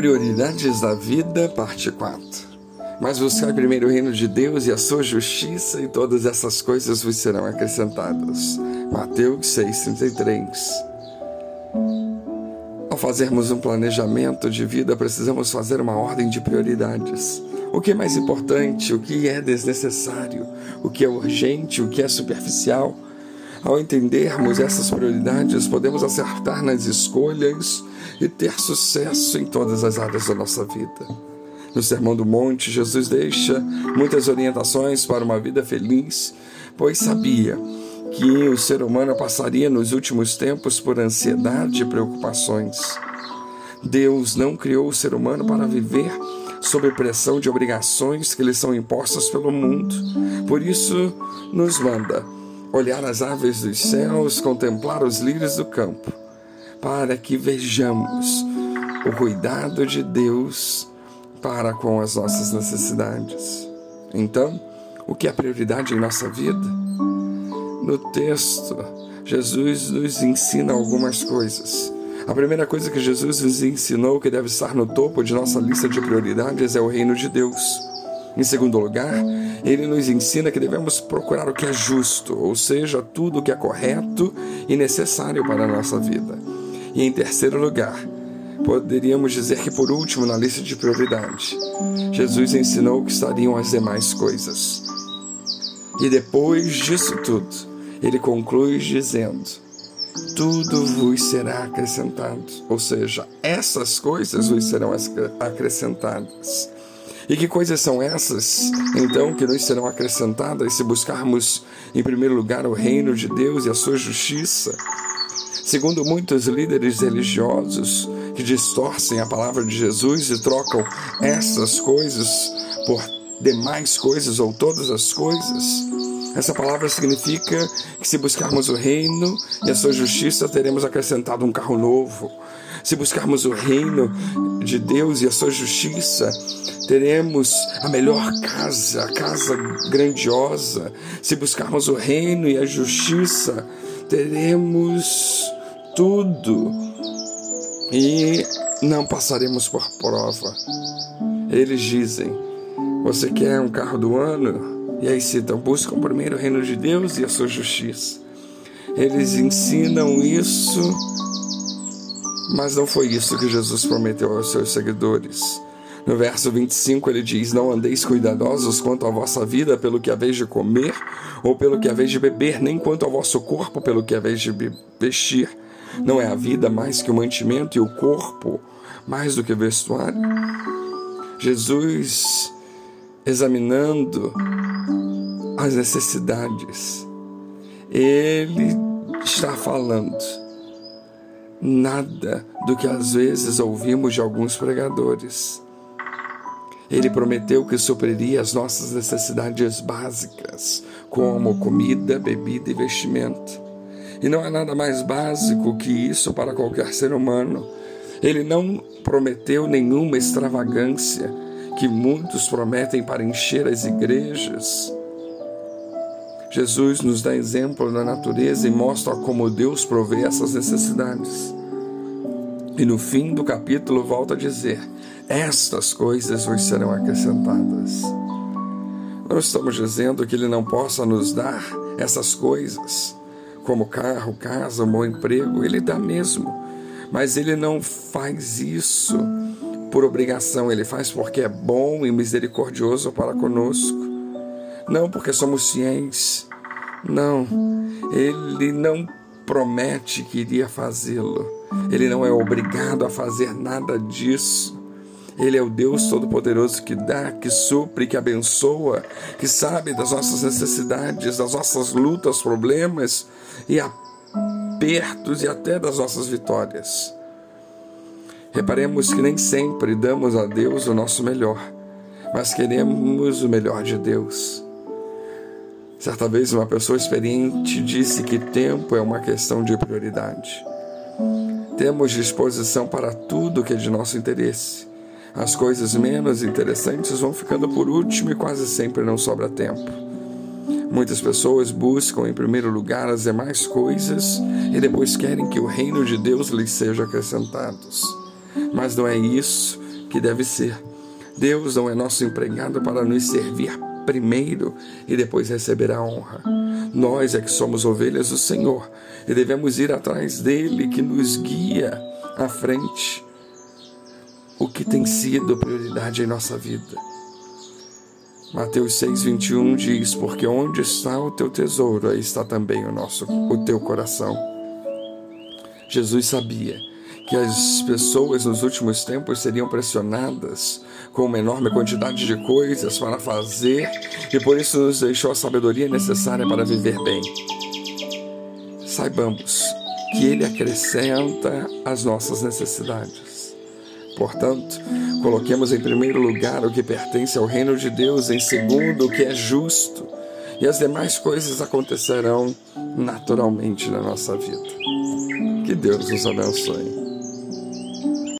Prioridades da vida, parte 4. Mas buscar primeiro o reino de Deus e a sua justiça, e todas essas coisas vos serão acrescentadas. Mateus 6,33. Ao fazermos um planejamento de vida, precisamos fazer uma ordem de prioridades. O que é mais importante, o que é desnecessário, o que é urgente, o que é superficial. Ao entendermos essas prioridades, podemos acertar nas escolhas e ter sucesso em todas as áreas da nossa vida. No Sermão do Monte, Jesus deixa muitas orientações para uma vida feliz, pois sabia que o ser humano passaria nos últimos tempos por ansiedade e preocupações. Deus não criou o ser humano para viver sob pressão de obrigações que lhe são impostas pelo mundo. Por isso, nos manda olhar as aves dos céus, contemplar os lírios do campo, para que vejamos o cuidado de Deus para com as nossas necessidades. Então, o que é prioridade em nossa vida? No texto, Jesus nos ensina algumas coisas. A primeira coisa que Jesus nos ensinou que deve estar no topo de nossa lista de prioridades é o reino de Deus. Em segundo lugar, ele nos ensina que devemos procurar o que é justo, ou seja, tudo o que é correto e necessário para a nossa vida. E em terceiro lugar, poderíamos dizer que por último na lista de prioridade, Jesus ensinou que estariam as demais coisas. E depois disso tudo, ele conclui dizendo: tudo vos será acrescentado. Ou seja, essas coisas vos serão acrescentadas. E que coisas são essas, então, que nos serão acrescentadas se buscarmos, em primeiro lugar, o reino de Deus e a sua justiça? Segundo muitos líderes religiosos que distorcem a palavra de Jesus e trocam essas coisas por demais coisas ou todas as coisas, essa palavra significa que se buscarmos o reino e a sua justiça, teremos acrescentado um carro novo. Se buscarmos o reino de Deus e a sua justiça, teremos a melhor casa, a casa grandiosa. Se buscarmos o reino e a justiça, teremos tudo e não passaremos por prova. Eles dizem: Você quer um carro do ano? E aí citam: buscam primeiro o reino de Deus e a sua justiça. Eles ensinam isso, mas não foi isso que Jesus prometeu aos seus seguidores. No verso 25 ele diz: Não andeis cuidadosos quanto à vossa vida pelo que haveis de comer ou pelo que haveis de beber, nem quanto ao vosso corpo pelo que haveis de vestir. Não é a vida mais que o mantimento e o corpo mais do que vestuário? Jesus, examinando as necessidades. Ele está falando nada do que às vezes ouvimos de alguns pregadores. Ele prometeu que supriria as nossas necessidades básicas, como comida, bebida e vestimento. E não há nada mais básico que isso para qualquer ser humano. Ele não prometeu nenhuma extravagância que muitos prometem para encher as igrejas Jesus nos dá exemplo da natureza e mostra como Deus provê essas necessidades. E no fim do capítulo volta a dizer: Estas coisas vos serão acrescentadas. Não estamos dizendo que Ele não possa nos dar essas coisas, como carro, casa, um bom emprego, Ele dá mesmo. Mas Ele não faz isso por obrigação, Ele faz porque é bom e misericordioso para conosco não porque somos cientes. Não, ele não promete que iria fazê-lo. Ele não é obrigado a fazer nada disso. Ele é o Deus Todo-Poderoso que dá, que supre, que abençoa, que sabe das nossas necessidades, das nossas lutas, problemas e apertos e até das nossas vitórias. Reparemos que nem sempre damos a Deus o nosso melhor, mas queremos o melhor de Deus. Certa vez, uma pessoa experiente disse que tempo é uma questão de prioridade. Temos disposição para tudo que é de nosso interesse. As coisas menos interessantes vão ficando por último e quase sempre não sobra tempo. Muitas pessoas buscam em primeiro lugar as demais coisas e depois querem que o reino de Deus lhes seja acrescentado. Mas não é isso que deve ser. Deus não é nosso empregado para nos servir primeiro e depois receber a honra. Nós é que somos ovelhas do Senhor e devemos ir atrás dele que nos guia à frente. O que tem sido prioridade em nossa vida? Mateus 6:21 diz: "Porque onde está o teu tesouro, aí está também o nosso o teu coração." Jesus sabia que as pessoas nos últimos tempos seriam pressionadas com uma enorme quantidade de coisas para fazer e por isso nos deixou a sabedoria necessária para viver bem. Saibamos que Ele acrescenta as nossas necessidades. Portanto, coloquemos em primeiro lugar o que pertence ao reino de Deus, em segundo o que é justo, e as demais coisas acontecerão naturalmente na nossa vida. Que Deus nos abençoe.